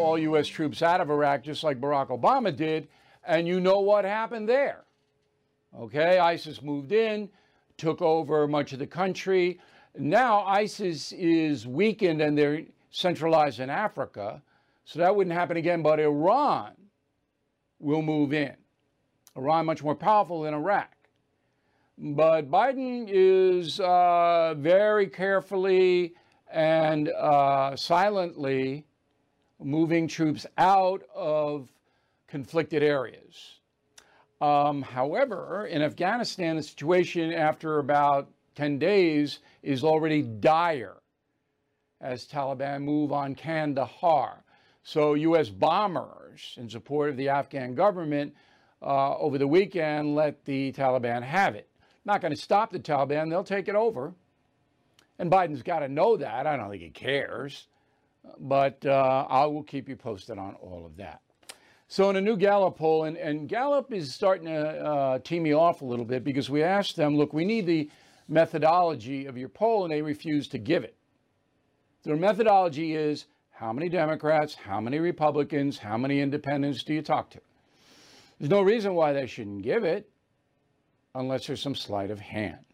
all U.S. troops out of Iraq, just like Barack Obama did. And you know what happened there. Okay, ISIS moved in, took over much of the country. Now ISIS is weakened and they're centralized in Africa. So that wouldn't happen again, but Iran will move in. Iran much more powerful than Iraq. But Biden is uh, very carefully and uh, silently moving troops out of conflicted areas. Um, however, in Afghanistan, the situation after about 10 days is already dire as Taliban move on Kandahar. So, U.S. bombers in support of the Afghan government uh, over the weekend let the Taliban have it. Not going to stop the Taliban, they'll take it over. And Biden's got to know that. I don't think he cares. But uh, I will keep you posted on all of that. So, in a new Gallup poll, and, and Gallup is starting to uh, tee me off a little bit because we asked them, look, we need the methodology of your poll, and they refused to give it. Their methodology is how many Democrats, how many Republicans, how many independents do you talk to? There's no reason why they shouldn't give it unless there's some sleight of hand.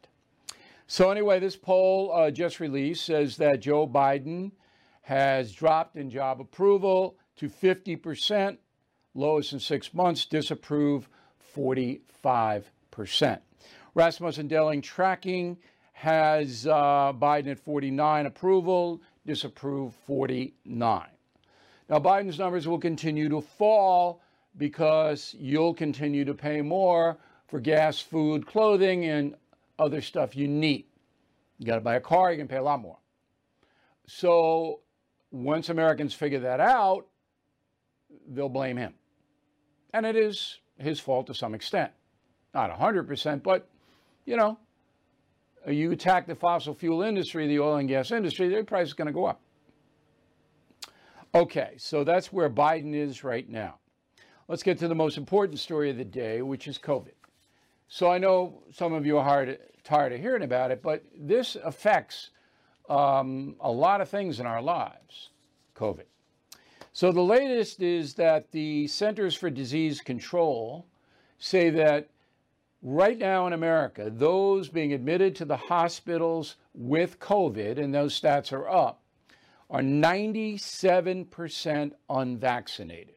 So, anyway, this poll uh, just released says that Joe Biden has dropped in job approval to 50% lowest in six months, disapprove 45%. Rasmussen Delling tracking has uh, Biden at 49 approval, disapprove 49. Now, Biden's numbers will continue to fall because you'll continue to pay more for gas, food, clothing, and other stuff you need. You got to buy a car, you can pay a lot more. So, once Americans figure that out, they'll blame him. And it is his fault to some extent. Not 100%, but, you know, you attack the fossil fuel industry, the oil and gas industry, their price is going to go up. Okay, so that's where Biden is right now. Let's get to the most important story of the day, which is COVID. So I know some of you are hard, tired of hearing about it, but this affects um, a lot of things in our lives, COVID. So the latest is that the Centers for Disease Control say that right now in America, those being admitted to the hospitals with COVID, and those stats are up, are 97% unvaccinated.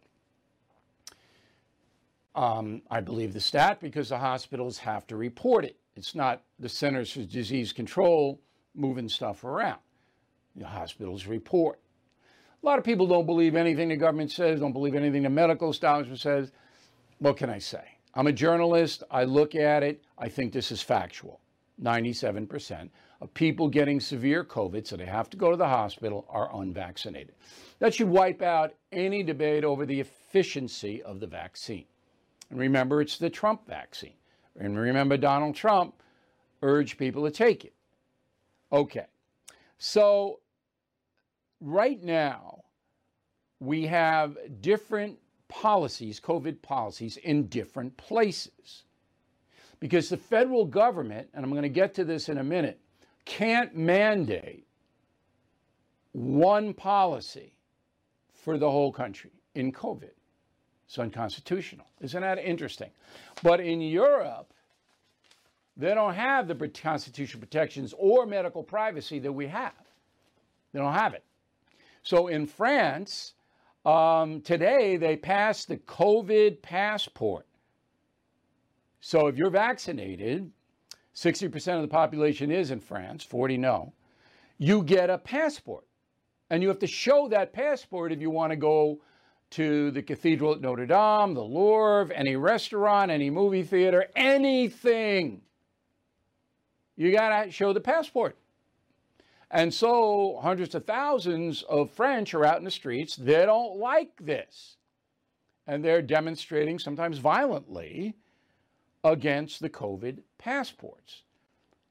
Um, I believe the stat because the hospitals have to report it. It's not the Centers for Disease Control moving stuff around. The hospitals report. A lot of people don't believe anything the government says, don't believe anything the medical establishment says. What can I say? I'm a journalist. I look at it. I think this is factual. 97% of people getting severe COVID, so they have to go to the hospital, are unvaccinated. That should wipe out any debate over the efficiency of the vaccine. And remember, it's the Trump vaccine. And remember, Donald Trump urged people to take it. Okay. So right now, we have different policies, COVID policies, in different places. Because the federal government, and I'm going to get to this in a minute, can't mandate one policy for the whole country in COVID. It's unconstitutional. Isn't that interesting? But in Europe, they don't have the constitutional protections or medical privacy that we have. They don't have it. So in France, um, today they passed the COVID passport. So if you're vaccinated, 60% of the population is in France, 40 no, you get a passport. And you have to show that passport if you want to go to the Cathedral at Notre Dame, the Louvre, any restaurant, any movie theater, anything. You got to show the passport. And so hundreds of thousands of French are out in the streets. They don't like this. And they're demonstrating, sometimes violently, against the COVID passports.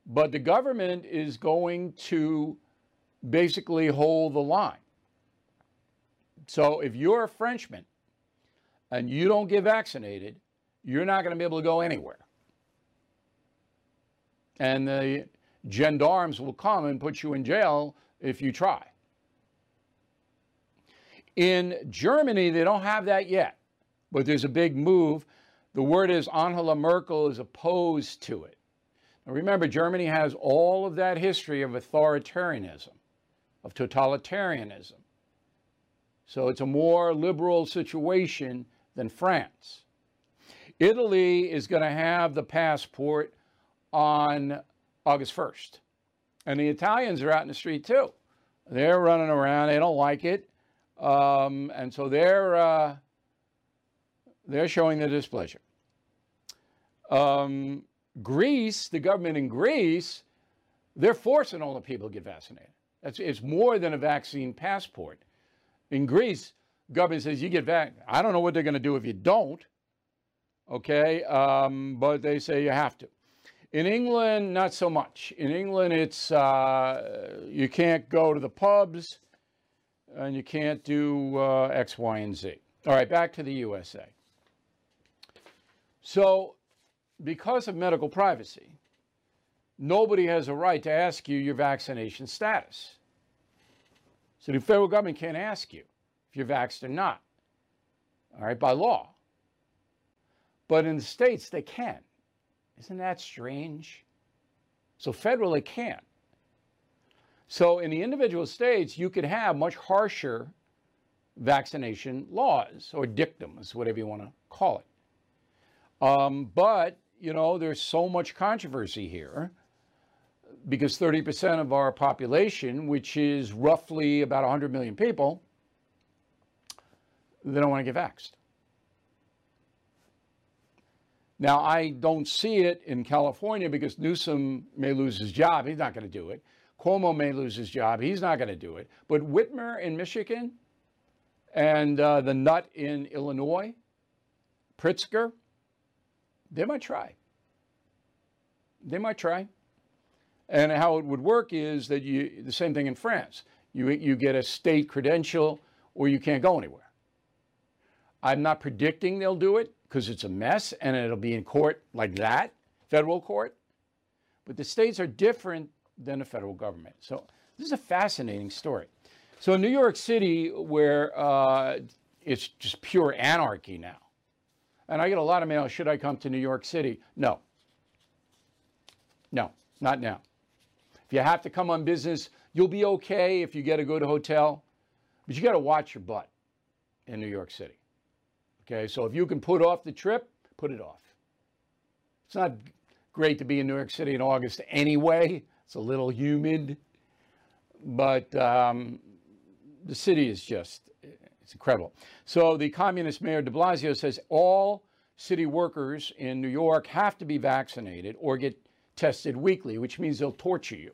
But the government is going to basically hold the line. So if you're a Frenchman and you don't get vaccinated, you're not going to be able to go anywhere. And the gendarmes will come and put you in jail if you try. In Germany, they don't have that yet, but there's a big move. The word is Angela Merkel is opposed to it. Now remember, Germany has all of that history of authoritarianism, of totalitarianism. So it's a more liberal situation than France. Italy is going to have the passport on August 1st. And the Italians are out in the street too. They're running around. They don't like it. Um, and so they're, uh, they're showing their displeasure. Um, Greece, the government in Greece, they're forcing all the people to get vaccinated. That's, it's more than a vaccine passport. In Greece, government says you get back. I don't know what they're going to do if you don't. Okay, um, but they say you have to. In England, not so much. In England, it's uh, you can't go to the pubs, and you can't do uh, X, Y, and Z. All right, back to the USA. So, because of medical privacy, nobody has a right to ask you your vaccination status. So the federal government can't ask you if you're vaxxed or not, all right, by law. But in the states, they can. Isn't that strange? So federal, they can't. So in the individual states, you could have much harsher vaccination laws or dictums, whatever you want to call it. Um, but, you know, there's so much controversy here because 30% of our population, which is roughly about 100 million people, they don't want to get vaxxed. Now, I don't see it in California because Newsom may lose his job. He's not going to do it. Cuomo may lose his job. He's not going to do it. But Whitmer in Michigan and uh, the nut in Illinois, Pritzker, they might try. They might try. And how it would work is that you, the same thing in France. You, you get a state credential or you can't go anywhere. I'm not predicting they'll do it because it's a mess and it'll be in court like that, federal court. But the states are different than the federal government. So this is a fascinating story. So in New York City, where uh, it's just pure anarchy now, and I get a lot of mail, should I come to New York City? No. No, not now. If you have to come on business, you'll be okay if you get a good hotel, but you got to watch your butt in New York City. Okay, so if you can put off the trip, put it off. It's not great to be in New York City in August anyway. It's a little humid, but um, the city is just, it's incredible. So the communist mayor de Blasio says all city workers in New York have to be vaccinated or get tested weekly, which means they'll torture you.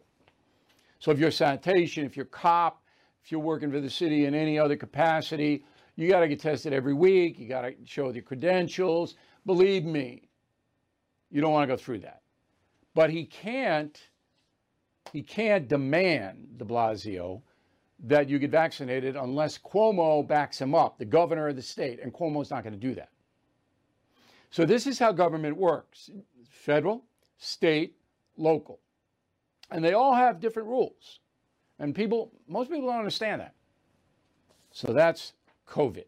So if you're sanitation, if you're cop, if you're working for the city in any other capacity, you got to get tested every week. You got to show your credentials. Believe me, you don't want to go through that. But he can't, he can't demand, de Blasio, that you get vaccinated unless Cuomo backs him up, the governor of the state, and Cuomo's not going to do that. So this is how government works federal, state, local. And they all have different rules. And people, most people don't understand that. So that's COVID.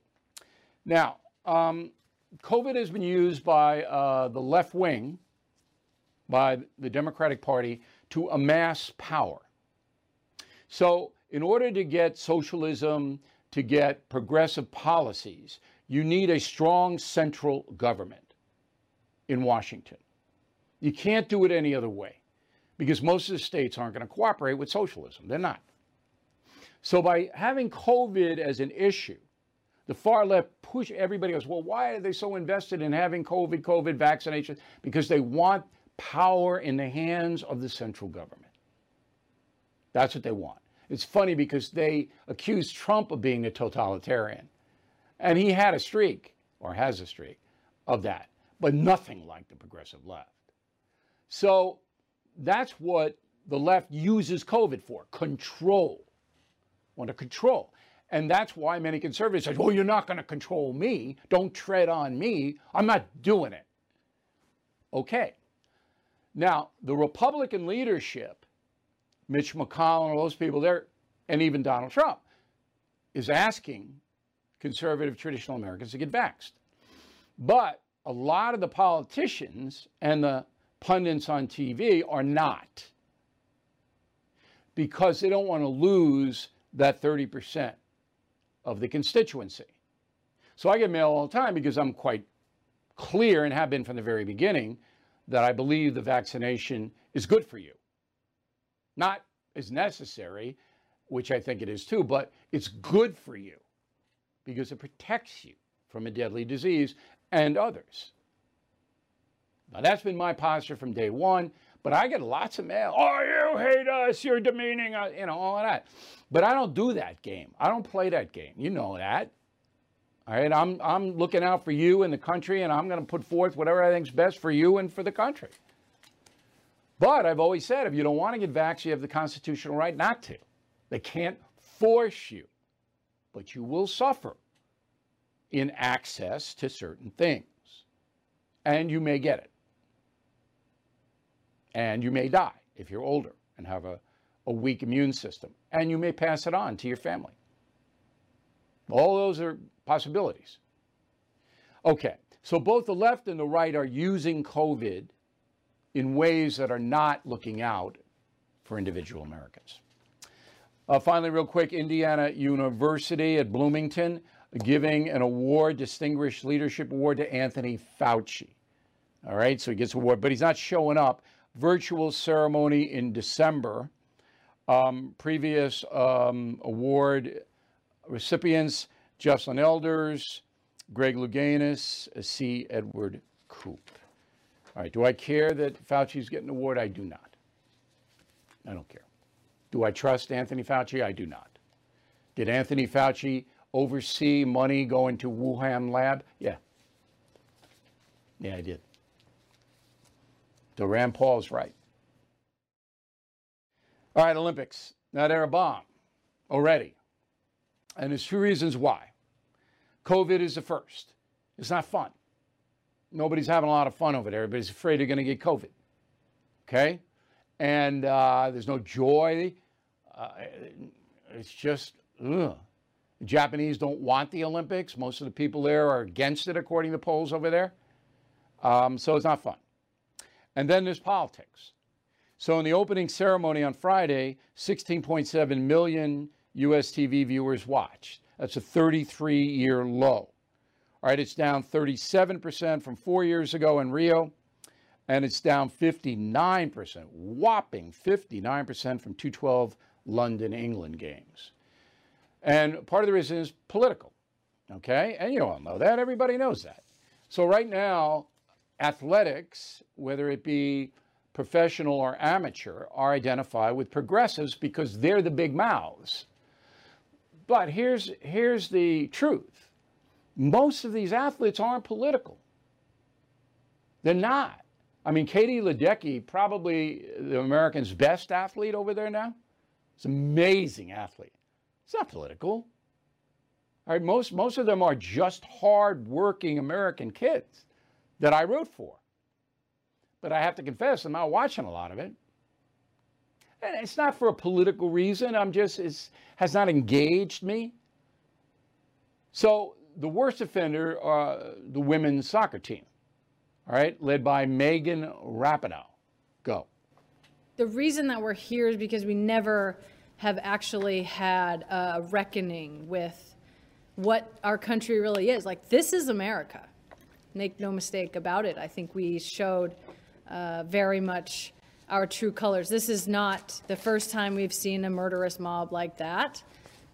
Now, um, COVID has been used by uh, the left wing, by the Democratic Party, to amass power. So, in order to get socialism, to get progressive policies, you need a strong central government in Washington. You can't do it any other way because most of the states aren't going to cooperate with socialism. They're not. So, by having COVID as an issue, the far left push everybody goes, well, why are they so invested in having COVID, COVID vaccination? Because they want power in the hands of the central government. That's what they want. It's funny because they accuse Trump of being a totalitarian. And he had a streak, or has a streak, of that, but nothing like the progressive left. So that's what the left uses COVID for control. Want to control. And that's why many conservatives say, well, you're not going to control me. Don't tread on me. I'm not doing it. Okay. Now, the Republican leadership, Mitch McConnell and all those people there, and even Donald Trump, is asking conservative traditional Americans to get vaxxed. But a lot of the politicians and the pundits on TV are not because they don't want to lose that 30% of the constituency. So I get mail all the time because I'm quite clear and have been from the very beginning that I believe the vaccination is good for you. Not as necessary, which I think it is too, but it's good for you because it protects you from a deadly disease and others. Now, that's been my posture from day one, but I get lots of mail. Oh, you hate us, you're demeaning us, you know, all of that. But I don't do that game. I don't play that game. You know that. All right, I'm, I'm looking out for you and the country, and I'm going to put forth whatever I think's best for you and for the country. But I've always said if you don't want to get vaccinated, you have the constitutional right not to. They can't force you, but you will suffer in access to certain things. And you may get it. And you may die if you're older and have a, a weak immune system. And you may pass it on to your family. All those are possibilities. Okay, so both the left and the right are using COVID in ways that are not looking out for individual Americans. Uh, finally, real quick Indiana University at Bloomington giving an award, Distinguished Leadership Award to Anthony Fauci. All right, so he gets an award, but he's not showing up. Virtual ceremony in December. Um, previous um, award recipients Joycelyn Elders, Greg Louganis, C. Everett Koop. All right, do I care that Fauci's getting an award? I do not. I don't care. Do I trust Anthony Fauci? I do not. Did Anthony Fauci oversee money going to Wuhan lab? Yeah. Yeah, I did. So Rand Paul's right. All right, Olympics. Not air a bomb already. And there's two reasons why. COVID is the first. It's not fun. Nobody's having a lot of fun over there. Everybody's afraid they're going to get COVID. Okay? And uh, there's no joy. Uh, it's just, ugh. The Japanese don't want the Olympics. Most of the people there are against it, according to polls over there. Um, so it's not fun. And then there's politics. So in the opening ceremony on Friday, 16.7 million US TV viewers watched. That's a 33 year low. All right, it's down 37% from four years ago in Rio, and it's down 59%, whopping 59% from 212 London, England games. And part of the reason is political. Okay? And you all know that. Everybody knows that. So, right now, athletics, whether it be professional or amateur, are identified with progressives because they're the big mouths. But here's, here's the truth most of these athletes aren't political. They're not. I mean, Katie Ledecky, probably the American's best athlete over there now. It's an amazing athlete. It's not political. All right, most, most of them are just hard-working American kids that I root for. But I have to confess, I'm not watching a lot of it. And it's not for a political reason. I'm just, it has not engaged me. So the worst offender are the women's soccer team, all right, led by Megan Rapinoe. Go. The reason that we're here is because we never have actually had a reckoning with what our country really is. Like, this is America. Make no mistake about it. I think we showed uh, very much our true colors. This is not the first time we've seen a murderous mob like that.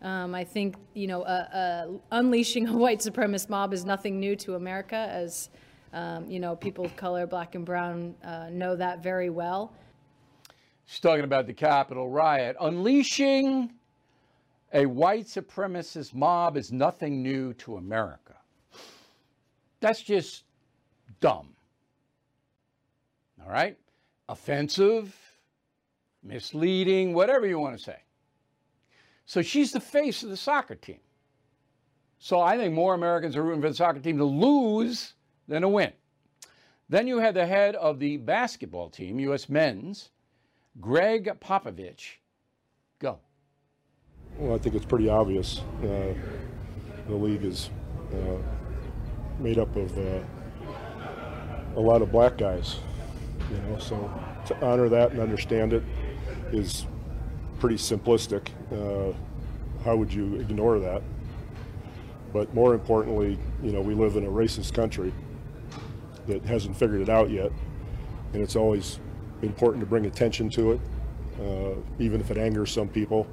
Um, I think, you know, uh, uh, unleashing a white supremacist mob is nothing new to America, as, um, you know, people of color, black and brown, uh, know that very well. She's talking about the Capitol riot. Unleashing a white supremacist mob is nothing new to America. That's just dumb. All right? Offensive, misleading, whatever you want to say. So she's the face of the soccer team. So I think more Americans are rooting for the soccer team to lose than to win. Then you had the head of the basketball team, U.S. men's, Gregg Popovich. Go. Well, I think it's pretty obvious. Uh, the league is uh, made up of uh, a lot of black guys. You know, so to honor that and understand it is pretty simplistic. Uh, how would you ignore that? But more importantly, you know, we live in a racist country that hasn't figured it out yet, and it's always important to bring attention to it, uh, even if it angers some people.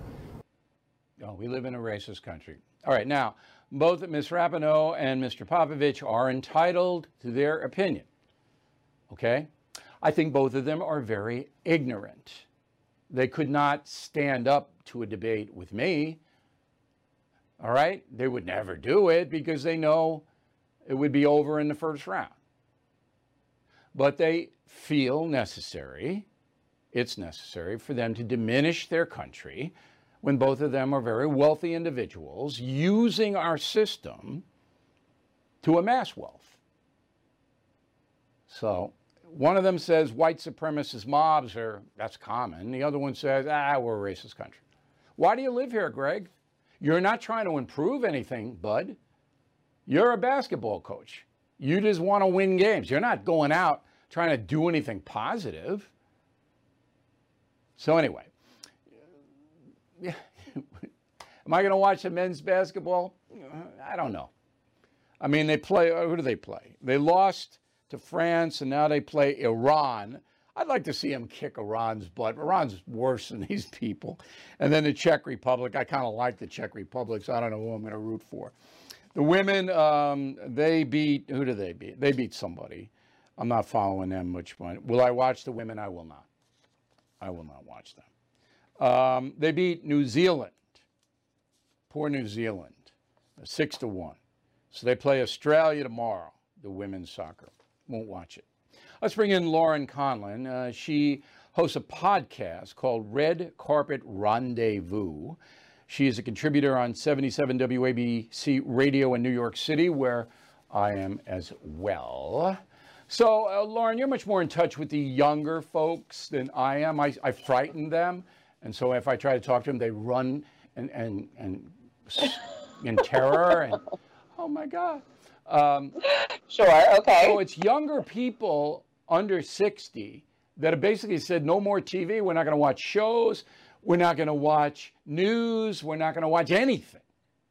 We live in a racist country. All right, now, both Ms. Rapinoe and Mr. Popovich are entitled to their opinion. Okay? I think both of them are very ignorant. They could not stand up to a debate with me. All right? They would never do it because they know it would be over in the first round. But they feel necessary, it's necessary for them to diminish their country when both of them are very wealthy individuals using our system to amass wealth. So one of them says white supremacist mobs are, that's common. The other one says, ah, we're a racist country. Why do you live here, Gregg? You're not trying to improve anything, bud. You're a basketball coach. You just want to win games. You're not going out trying to do anything positive. So, anyway. Am I going to watch the men's basketball? I don't know. I mean, they play, who do they play? They lost to France and now they play Iran. I'd like to see them kick Iran's butt. Iran's worse than these people. And then the Czech Republic. I kind of like the Czech Republic, so I don't know who I'm going to root for. The women, um, they beat, who do they beat? They beat somebody. I'm not following them much. Will I watch the women? I will not. I will not watch them. Um, they beat New Zealand. Poor New Zealand, six to one. So they play Australia tomorrow. The women's soccer won't watch it. Let's bring in Lauren Conlin. Uh, she hosts a podcast called Red Carpet Rendezvous. She is a contributor on 77 WABC Radio in New York City, where I am as well. So, uh, Lauren, you're much more in touch with the younger folks than I am. I, I frighten them. And so if I try to talk to them, they run and, and, and in terror and, oh my God. Um, sure, okay. So it's younger people under 60 that have basically said no more TV. We're not going to watch shows. We're not going to watch news. We're not going to watch anything.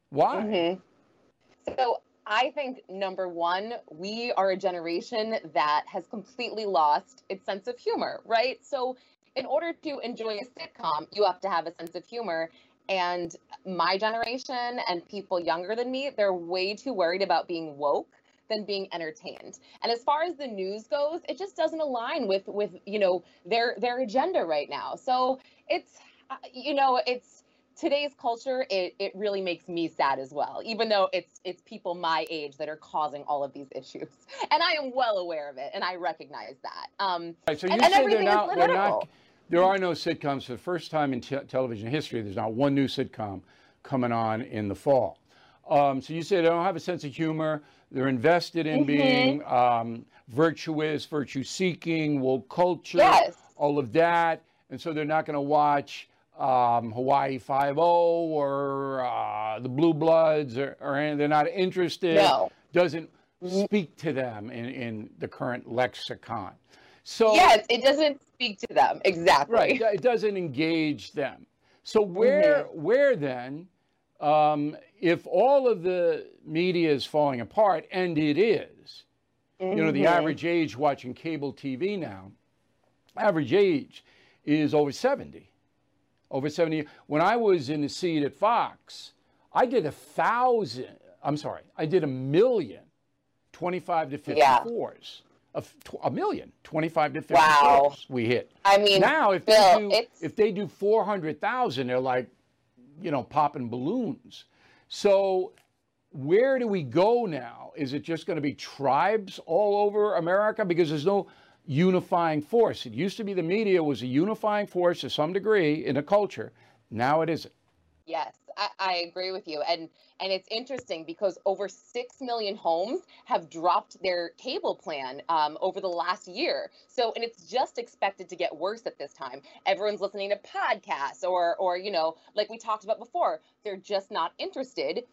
Why? Mm-hmm. So I think number one, we are a generation that has completely lost its sense of humor, right? So in order to enjoy a sitcom, you have to have a sense of humor. And my generation and people younger than me, they're way too worried about being woke than being entertained. And as far as the news goes, it just doesn't align with with you know their their agenda right now. So it's uh, you know it's today's culture it, it really makes me sad as well even though it's it's people my age that are causing all of these issues and i am well aware of it and i recognize that um right, so you and, and say they're not, they're not there are no sitcoms. For the first time in te- television history, there's not one new sitcom coming on in the fall. Um, so you say they don't have a sense of humor. They're invested in mm-hmm. being um, virtuous, virtue seeking, woke culture, yes. all of that. And so they're not going to watch um, Hawaii Five O or uh, the Blue Bloods, or, or they're not interested. No. Doesn't mm-hmm. speak to them in, in the current lexicon. So yes, it doesn't speak to them exactly. Right, it doesn't engage them. So where mm-hmm. where then, um, if all of the media is falling apart, and it is, mm-hmm. you know, the mm-hmm. average age watching cable TV now, average age is over seventy, over seventy. When I was in the seat at Fox, I did a thousand. I'm sorry, I did a million, 25 to 54s. Yeah a, a million, 25 to 50 wow. we hit. I mean, now if Bill, they do if they do 400,000, they're like, you know, popping balloons. So where do we go now? Is it just going to be tribes all over America because there's no unifying force? It used to be the media was a unifying force to some degree in a culture. Now it isn't. Yes, I, I, agree with you. And and it's interesting because over six million homes have dropped their cable plan um, over the last year. So and it's just expected to get worse at this time. Everyone's listening to podcasts or or you know, like we talked about before, they're just not interested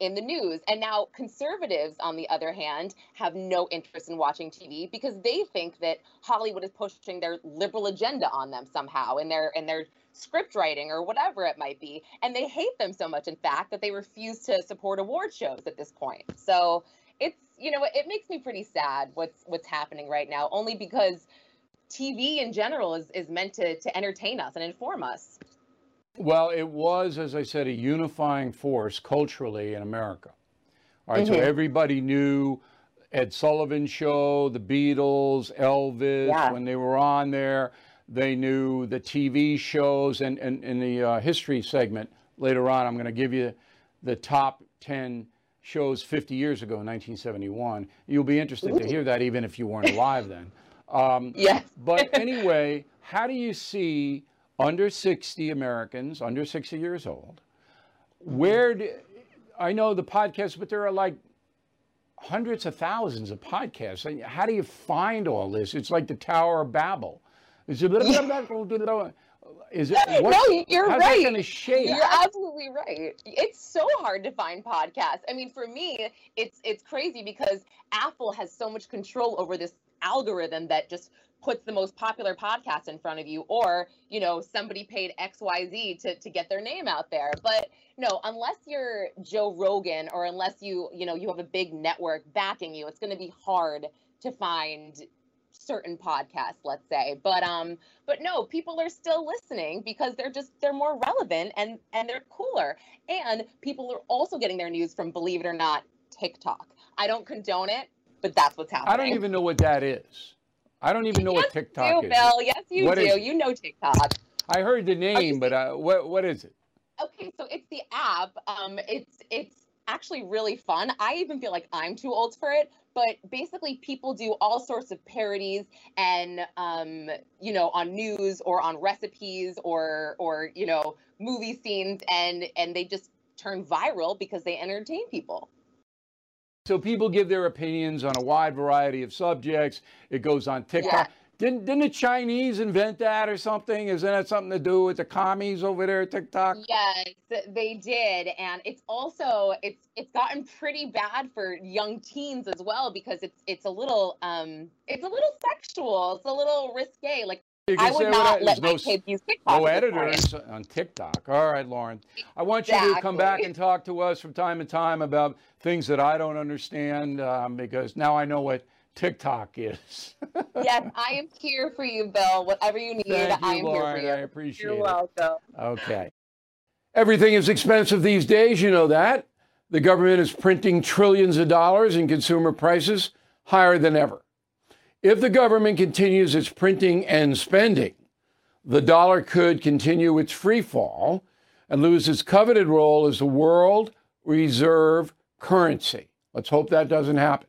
in the news. And now conservatives, on the other hand, have no interest in watching TV because they think that Hollywood is pushing their liberal agenda on them somehow and they're in their script writing or whatever it might be. And they hate them so much, in fact, that they refuse to support award shows at this point. So it's you know it makes me pretty sad what's what's happening right now, only because TV in general is is meant to to entertain us and inform us. Well, it was, as I said, a unifying force culturally in America. All right, mm-hmm. so everybody knew Ed Sullivan Show, the Beatles, Elvis, yeah. when they were on there. They knew the TV shows, and, and in the uh, history segment later on, I'm going to give you the top 10 shows 50 years ago, 1971. You'll be interested Ooh. to hear that, even if you weren't alive then. Um, yes. but anyway, how do you see under 60 Americans, under 60 years old. Where do, I know the podcast, but there are like hundreds of thousands of podcasts. How do you find all this? It's like the Tower of Babel. Is it? Is it no, you're right. You're absolutely right. It's so hard to find podcasts. I mean, for me, it's it's crazy because Apple has so much control over this algorithm that just puts the most popular podcast in front of you or you know somebody paid xyz to, to get their name out there but no unless you're joe rogan or unless you you know you have a big network backing you it's going to be hard to find certain podcasts let's say but um but no people are still listening because they're just they're more relevant and and they're cooler and people are also getting their news from believe it or not tiktok i don't condone it but that's what's happening i don't even know what that is I don't even know yes, what TikTok you do, is. Bill. Yes, you what do. You know TikTok. I heard the name, but uh, what what is it? Okay, so it's the app. Um, it's it's actually really fun. I even feel like I'm too old for it, but basically people do all sorts of parodies and um, you know, on news or on recipes or or you know, movie scenes and and they just turn viral because they entertain people. So people give their opinions on a wide variety of subjects. It goes on TikTok. Yeah. Didn't, didn't the Chinese invent that or something? Isn't that something to do with the commies over there at TikTok? Yes, they did, and it's also it's it's gotten pretty bad for young teens as well because it's it's a little um it's a little sexual, it's a little risque. Like I would not let my no, kids use TikTok. No editors on TikTok. All right, Lauren. I want exactly. you to come back and talk to us from time to time about things that I don't understand um, because now I know what TikTok is. yes, I am here for you, Bill. Whatever you need, Thank I am Lauren, here for you. I appreciate You're it. You're welcome. Okay. Everything is expensive these days, you know that. The government is printing trillions of dollars and consumer prices higher than ever. If the government continues its printing and spending, the dollar could continue its free fall and lose its coveted role as the world reserve currency. Let's hope that doesn't happen.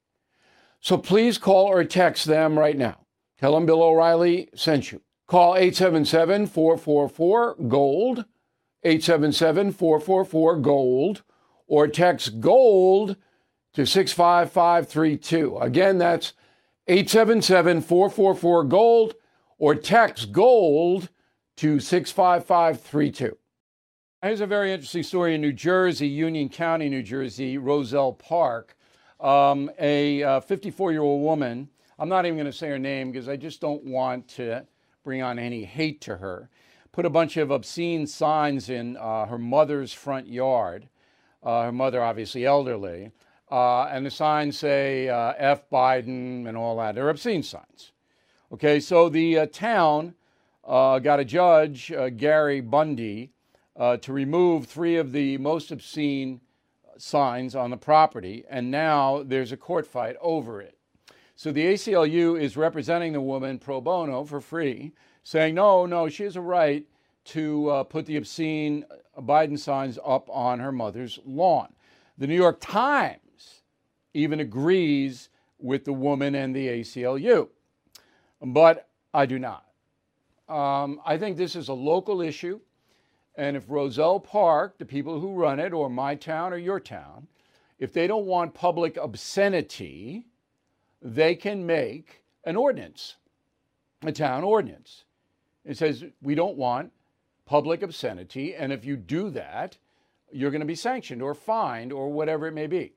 So please call or text them right now. Tell them Bill O'Reilly sent you. Call 877 444 GOLD, 877 444 GOLD, or text GOLD to 65532. Again, that's 877 444 GOLD or text GOLD to 65532. Here's a very interesting story in New Jersey, Union County, New Jersey, Roselle Park. Um, a 54 uh, year old woman, I'm not even going to say her name because I just don't want to bring on any hate to her, put a bunch of obscene signs in uh, her mother's front yard. Uh, her mother, obviously elderly. Uh, and the signs say uh, F Biden and all that. They're obscene signs. Okay, so the uh, town got a judge, Gary Bundy, to remove three of the most obscene signs on the property, and now there's a court fight over it. So the ACLU is representing the woman pro bono for free, saying, no, no, she has a right to put the obscene Biden signs up on her mother's lawn. The New York Times even agrees with the woman and the ACLU, but I do not. Um, I think this is a local issue. And if Roselle Park, the people who run it, or my town or your town, if they don't want public obscenity, they can make an ordinance, a town ordinance. It says we don't want public obscenity, and if you do that, you're going to be sanctioned or fined or whatever it may be.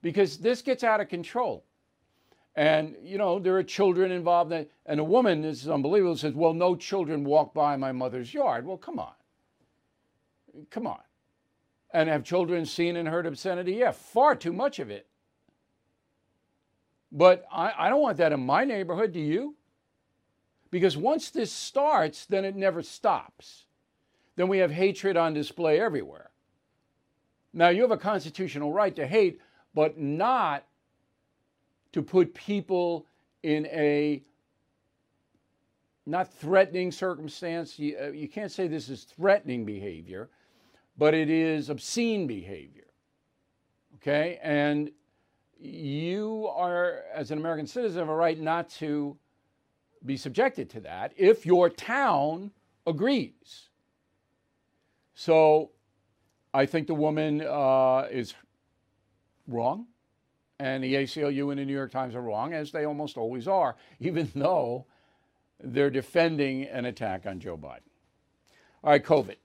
Because this gets out of control. And, you know, there are children involved. In, and a woman, this is unbelievable, says, well, no children walk by my mother's yard. Well, come on. Come on. And have children seen and heard obscenity? Yeah, far too much of it. But I, I don't want that in my neighborhood. Do you? Because once this starts, then it never stops. Then we have hatred on display everywhere. Now, you have a constitutional right to hate, but not to put people in a not threatening circumstance. You, uh, you can't say this is threatening behavior but it is obscene behavior. Okay? And you are, as an American citizen, have a right not to be subjected to that if your town agrees. So I think the woman uh, is wrong, and the ACLU and the New York Times are wrong, as they almost always are, even though they're defending an attack on Joe Biden. All right, COVID.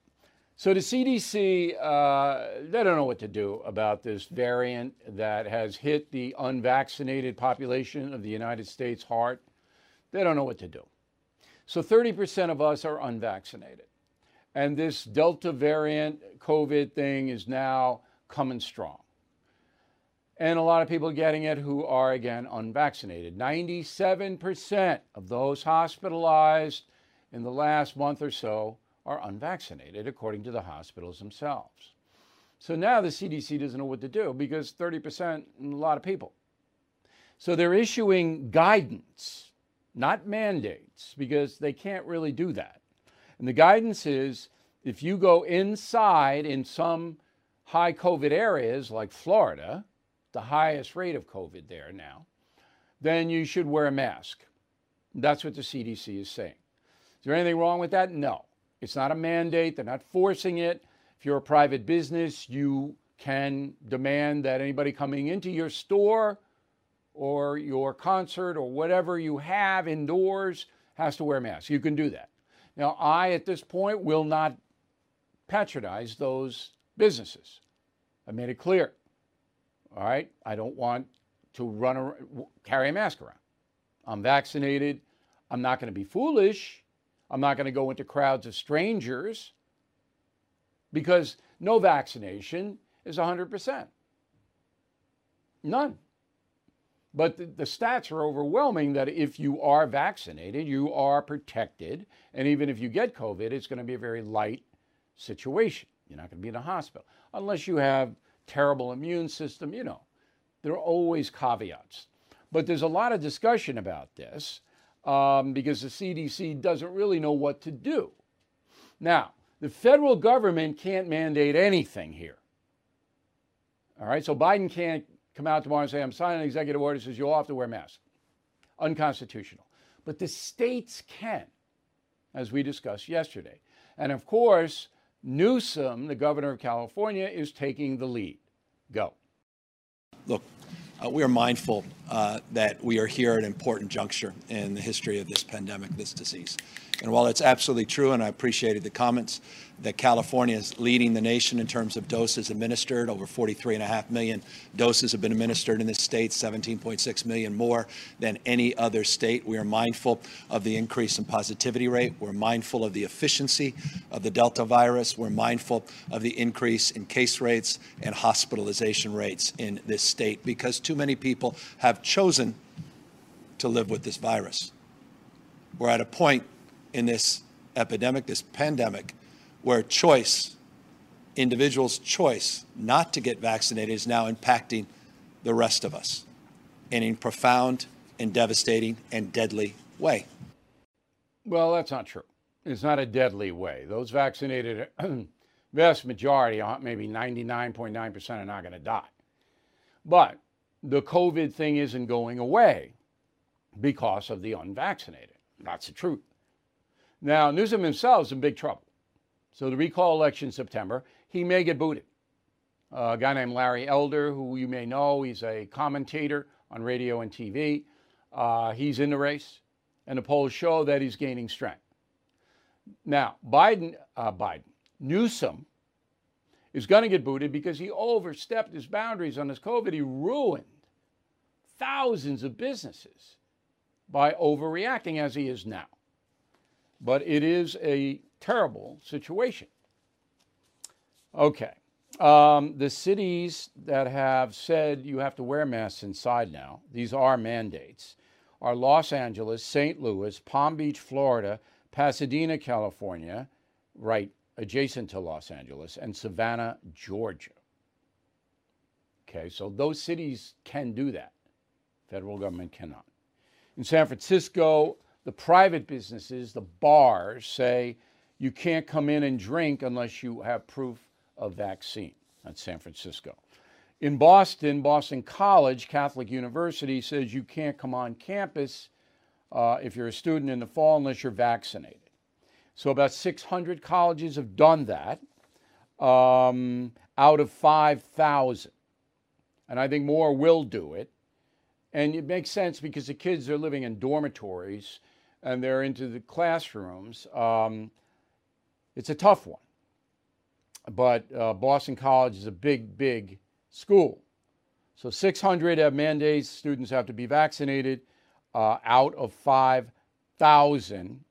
So the CDC, uh, they don't know what to do about this variant that has hit the unvaccinated population of the United States hard. They don't know what to do. So 30% of us are unvaccinated. And this Delta variant COVID thing is now coming strong. And a lot of people getting it who are, again, unvaccinated. 97% of those hospitalized in the last month or so are unvaccinated, according to the hospitals themselves. So now the CDC doesn't know what to do because 30% and a lot of people. So they're issuing guidance, not mandates, because they can't really do that. And the guidance is if you go inside in some high COVID areas like Florida, the highest rate of COVID there now, then you should wear a mask. That's what the CDC is saying. Is there anything wrong with that? No. It's not a mandate, they're not forcing it. If you're a private business, you can demand that anybody coming into your store or your concert or whatever you have indoors has to wear masks. You can do that. Now, I at this point will not patronize those businesses. I made it clear. All right, I don't want to run around, carry a mask around. I'm vaccinated. I'm not going to be foolish. I'm not going to go into crowds of strangers because no vaccination is 100%. None. But the, the, stats are overwhelming that if you are vaccinated, you are protected. And even if you get COVID, it's going to be a very light situation. You're not going to be in a hospital unless you have terrible immune system, you know. There are always caveats. But there's a lot of discussion about this um, because the CDC doesn't really know what to do. Now, the federal government can't mandate anything here. All right, so Biden can't come out tomorrow and say, I'm signing an executive order that says you all have to wear masks. Unconstitutional. But the states can, as we discussed yesterday. And of course, Newsom, the governor of California, is taking the lead. Go. Look, uh, we are mindful uh, that we are here at an important juncture in the history of this pandemic, this disease. And while it's absolutely true, and I appreciated the comments, that California is leading the nation in terms of doses administered. Over 43.5 million doses have been administered in this state, 17.6 million more than any other state. We are mindful of the increase in positivity rate. We're mindful of the efficiency of the Delta virus. We're mindful of the increase in case rates and hospitalization rates in this state because too many people have chosen to live with this virus. We're at a point in this epidemic, this pandemic, where choice, individuals' choice not to get vaccinated, is now impacting the rest of us in a profound and devastating and deadly way. Well, that's not true. It's not a deadly way. Those vaccinated vast majority, uh, maybe 99.9% are not going to die. But the COVID thing isn't going away because of the unvaccinated. That's the truth. Now, Newsom himself is in big trouble. So the recall election September, he may get booted. Uh, a guy named Larry Elder, who you may know, he's a commentator on radio and TV. Uh, he's in the race, and the polls show that he's gaining strength. Now, Biden, uh, Biden, Newsom is going to get booted because he overstepped his boundaries on this COVID. He ruined thousands of businesses by overreacting as he is now. But it is a terrible situation. Okay. Um, the cities that have said you have to wear masks inside now, these are mandates, are Los Angeles, St. Louis, Palm Beach, Florida, Pasadena, California, right adjacent to Los Angeles, and Savannah, Georgia. Okay, so those cities can do that. Federal government cannot. In San Francisco, the private businesses, the bars, say you can't come in and drink unless you have proof of vaccine. That's San Francisco. In Boston, Boston College, Catholic University, says you can't come on campus uh, if you're a student in the fall unless you're vaccinated. So about 600 colleges have done that um, out of 5,000. And I think more will do it. And it makes sense because the kids are living in dormitories and they're into the classrooms. Um, it's a tough one. But uh, Boston College is a big, big school. So 600 have mandates, students have to be vaccinated uh, out of 5,000.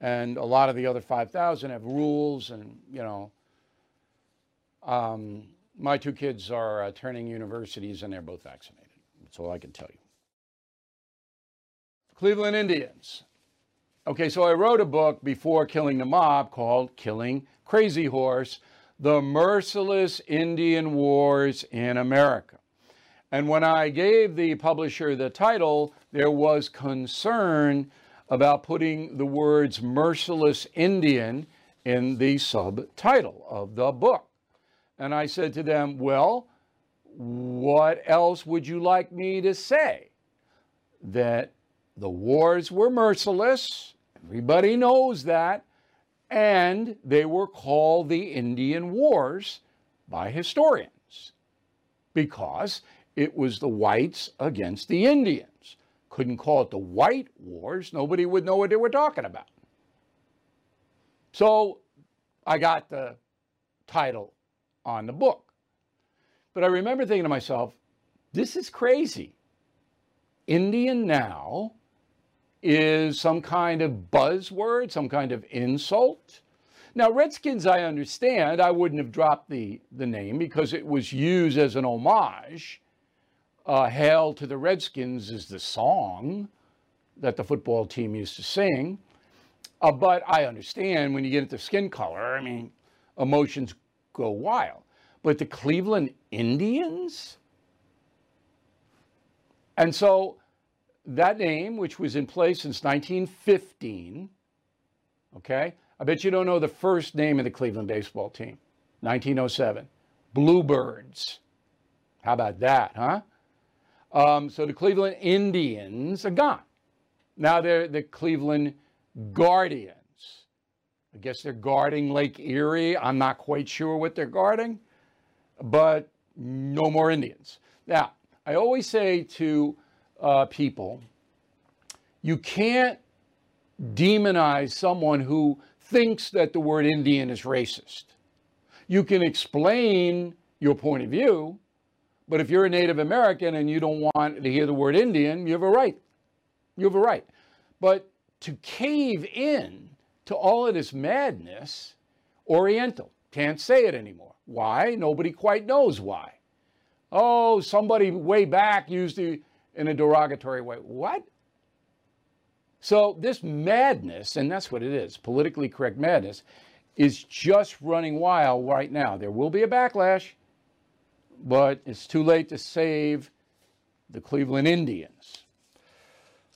And a lot of the other 5,000 have rules and, you know, um, my two kids are uh, turning universities and they're both vaccinated. That's all I can tell you. Cleveland Indians. Okay, so I wrote a book before killing the mob called Killing Crazy Horse The Merciless Indian Wars in America. And when I gave the publisher the title, there was concern about putting the words merciless Indian in the subtitle of the book. And I said to them, Well, what else would you like me to say? That the wars were merciless, everybody knows that, and they were called the Indian Wars by historians because it was the whites against the Indians. Couldn't call it the White Wars, nobody would know what they were talking about. So I got the title on the book. But I remember thinking to myself, this is crazy. Indian now is some kind of buzzword, some kind of insult. Now, Redskins, I understand. I wouldn't have dropped the, the name because it was used as an homage. Uh, Hail to the Redskins is the song that the football team used to sing. Uh, but I understand when you get into skin color, I mean, emotions go wild. But the Cleveland Indians? And so that name, which was in place since 1915, okay, I bet you don't know the first name of the Cleveland baseball team, 1907, Bluebirds. How about that, huh? Um, so the Cleveland Indians are gone. Now they're the Cleveland Guardians. I guess they're guarding Lake Erie. I'm not quite sure what they're guarding but no more Indians. Now, I always say to uh, people, you can't demonize someone who thinks that the word Indian is racist. You can explain your point of view, but if you're a Native American and you don't want to hear the word Indian, you have a right. You have a right. But to cave in to all of this madness, Oriental, can't say it anymore. Why? Nobody quite knows why. Oh, somebody way back used it in a derogatory way. What? So, this madness, and that's what it is politically correct madness, is just running wild right now. There will be a backlash, but it's too late to save the Cleveland Indians.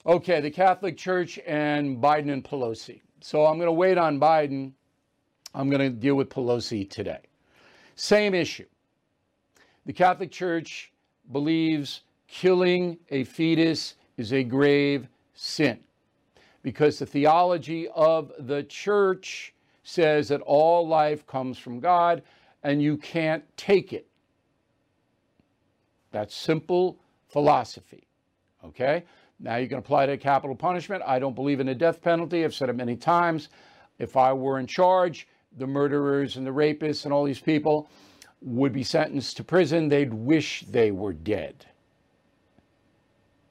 Okay, the Catholic Church and Biden and Pelosi. So, I'm going to wait on Biden I'm going to deal with Pelosi today. Same issue. The Catholic Church believes killing a fetus is a grave sin because the theology of the church says that all life comes from God and you can't take it. That's simple philosophy. Okay? Now you can apply to capital punishment. I don't believe in the death penalty. I've said it many times. If I were in charge, the murderers and the rapists and all these people would be sentenced to prison. They'd wish they were dead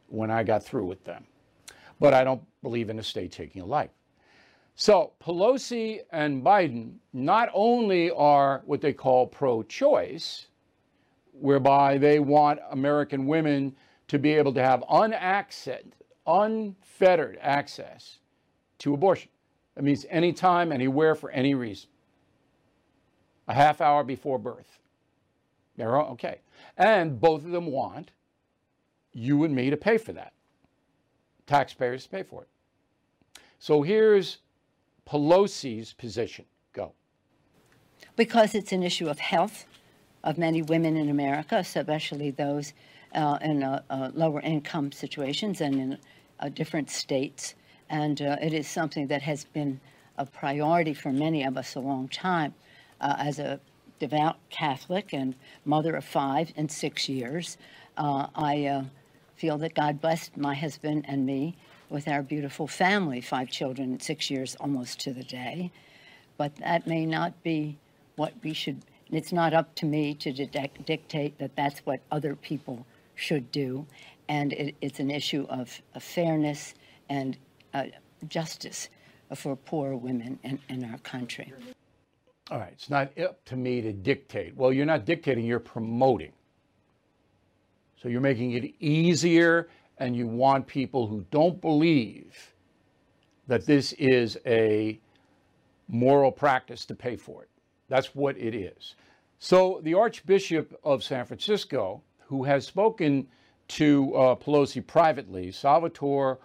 when I got through with them. But I don't believe in a state taking a life. So Pelosi and Biden not only are what they call pro choice, whereby they want American women to be able to have unaccess, unfettered access to abortion. That means anytime, anywhere, for any reason. A half hour before birth. They're okay. And both of them want you and me to pay for that. Taxpayers pay for it. So here's Pelosi's position. Go. Because it's an issue of health of many women in America, especially those uh, in lower income situations and in uh, different states. And uh, it is something that has been a priority for many of us a long time. Uh, as a devout Catholic and mother of five in six years, I feel that God blessed my husband and me with our beautiful family, five children, six years almost to the day. But that may not be what we should, it's not up to me to dictate that that's what other people should do. And it, it's an issue of, of fairness and uh, justice for poor women in, in our country. All right, it's not up to me to dictate. Well, you're not dictating, you're promoting. So you're making it easier and you want people who don't believe that this is a moral practice to pay for it. That's what it is. So the Archbishop of San Francisco, who has spoken to uh, Pelosi privately, Salvatore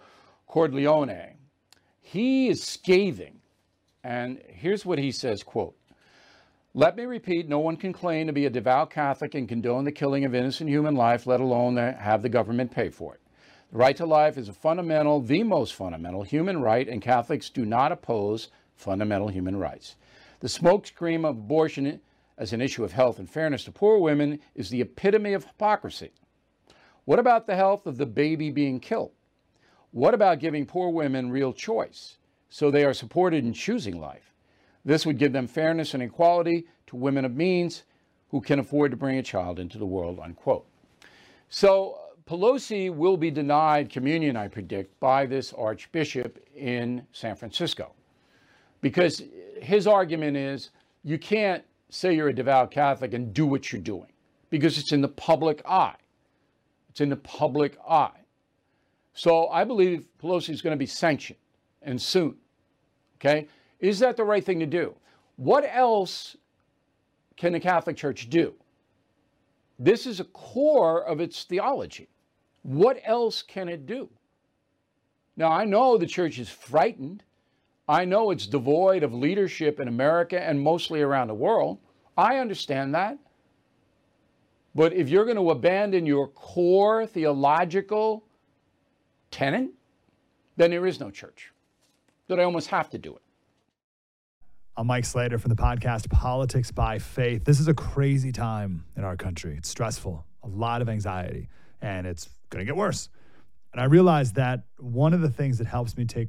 Cordileone, he is scathing. And here's what he says, quote, let me repeat, no one can claim to be a devout Catholic and condone the killing of innocent human life, let alone have the government pay for it. The right to life is a fundamental, the most fundamental human right, and Catholics do not oppose fundamental human rights. The smokescreen of abortion as an issue of health and fairness to poor women is the epitome of hypocrisy. What about the health of the baby being killed? What about giving poor women real choice so they are supported in choosing life? This would give them fairness and equality to women of means who can afford to bring a child into the world, unquote. So Pelosi will be denied communion, I predict, by this archbishop in San Francisco. Because his argument is you can't say you're a devout Catholic and do what you're doing because it's in the public eye. It's in the public eye. So I believe Pelosi is going to be sanctioned and soon. Okay? Is that the right thing to do? What else can the Catholic Church do? This is a core of its theology. What else can it do? Now, I know the church is frightened. I know it's devoid of leadership in America and mostly around the world. I understand that. But if you're going to abandon your core theological tenet, then there is no church. That I almost have to do it. I'm Mike Slater from the podcast Politics by Faith. This is a crazy time in our country. It's stressful, a lot of anxiety, and it's going to get worse. And I realized that one of the things that helps me take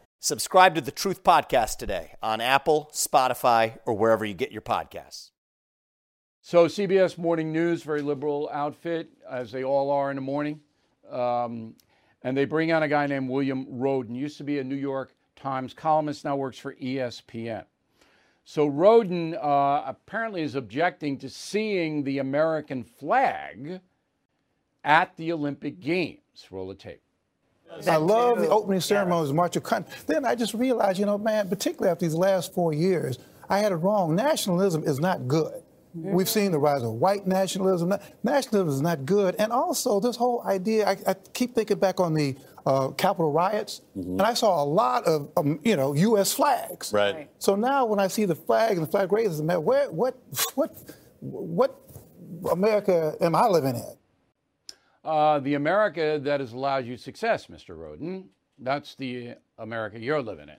Subscribe to the Truth Podcast today on Apple, Spotify, or wherever you get your podcasts. So, CBS Morning News, very liberal outfit, as they all are in the morning. Um, and they bring on a guy named William Rhoden, used to be a New York Times columnist, now works for ESPN. So, Rhoden uh, apparently is objecting to seeing the American flag at the Olympic Games. Roll the tape. I love the opening ceremonies, March of Country. Then I just realized, you know, man, particularly after these last four years, I had it wrong. Nationalism is not good. We've seen the rise of white nationalism. Nationalism is not good. And also, this whole idea, I, I keep thinking back on the uh, Capitol riots, mm-hmm. and I saw a lot of, um, you know, U.S. flags. Right. So now when I see the flag and the flag raises, man, where, what, what, what America am I living in? Uh, the America that has allowed you success, Mr. Rhoden. That's the America you're living in.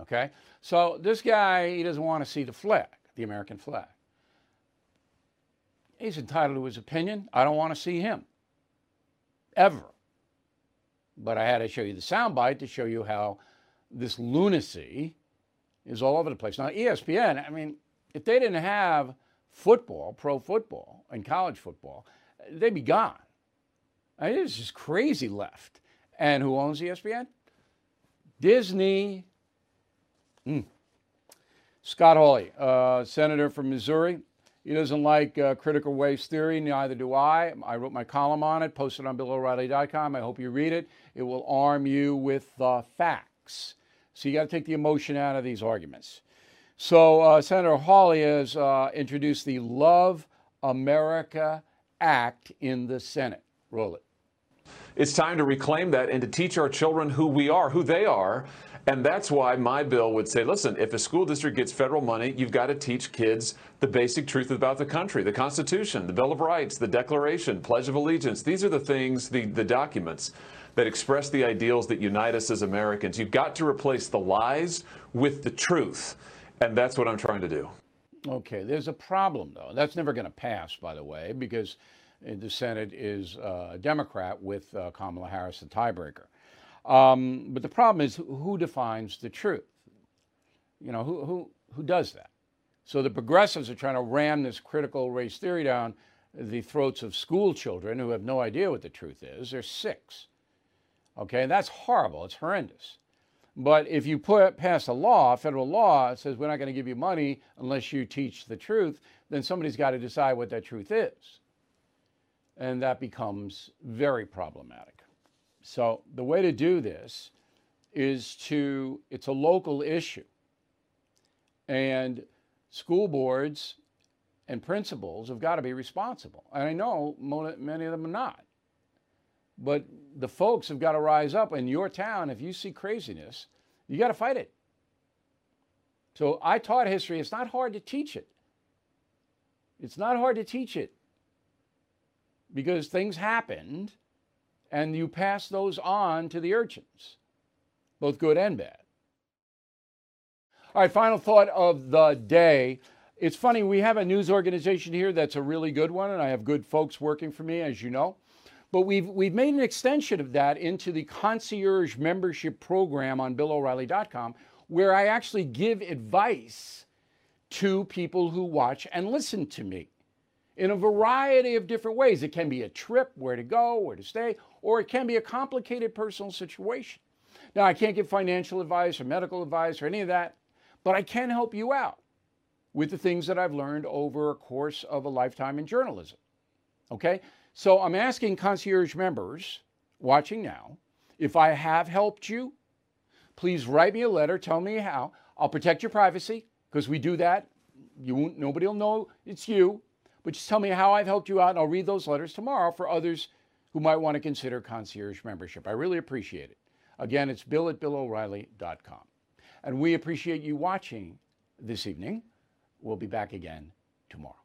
Okay? So this guy, he doesn't want to see the flag, the American flag. He's entitled to his opinion. I don't want to see him. Ever. But I had to show you the soundbite to show you how this lunacy is all over the place. Now, ESPN, I mean, if they didn't have football, pro football, and college football, they'd be gone. I mean, it's just crazy left. And who owns ESPN? Disney. Mm. Scott Hawley, uh, senator from Missouri. He doesn't like uh, critical race theory, neither do I. I wrote my column on it, posted on BillO'Reilly.com. I hope you read it. It will arm you with the facts. So you got to take the emotion out of these arguments. So uh, Senator Hawley has uh, introduced the Love America Act in the Senate. Roll it. It's time to reclaim that and to teach our children who we are, who they are. And that's why my bill would say, listen, if a school district gets federal money, you've got to teach kids the basic truth about the country, the Constitution, the Bill of Rights, the Declaration, Pledge of Allegiance. These are the things, the, the documents that express the ideals that unite us as Americans. You've got to replace the lies with the truth. And that's what I'm trying to do. Okay, there's a problem, though. That's never going to pass, by the way, because the Senate is uh, a Democrat with uh, Kamala Harris the tiebreaker. Um, but the problem is who defines the truth? You know, who, who, who does that? So the progressives are trying to ram this critical race theory down the throats of school children who have no idea what the truth is. They're six. Okay, and that's horrible. It's horrendous. But if you put pass a law, a federal law, says we're not going to give you money unless you teach the truth, then somebody's got to decide what that truth is and that becomes very problematic. So the way to do this is to, it's a local issue. And school boards and principals have got to be responsible. And I know many of them are not. But the folks have got to rise up in your town. If you see craziness, you got to fight it. So I taught history. It's not hard to teach it. It's not hard to teach it because things happened and you pass those on to the urchins, both good and bad. All right, final thought of the day. It's funny, we have a news organization here that's a really good one, and I have good folks working for me, as you know. But we've, we've made an extension of that into the concierge membership program on BillO'Reilly.com, where I actually give advice to people who watch and listen to me in a variety of different ways. It can be a trip, where to go, where to stay, or it can be a complicated personal situation. Now, I can't give financial advice or medical advice or any of that, but I can help you out with the things that I've learned over a course of a lifetime in journalism. Okay? So I'm asking concierge members watching now if I have helped you, please write me a letter, tell me how. I'll protect your privacy because we do that. You won't, nobody will know it's you but just tell me how I've helped you out, and I'll read those letters tomorrow for others who might want to consider concierge membership. I really appreciate it. Again, it's bill at billo'reilly.com. And we appreciate you watching this evening. We'll be back again tomorrow.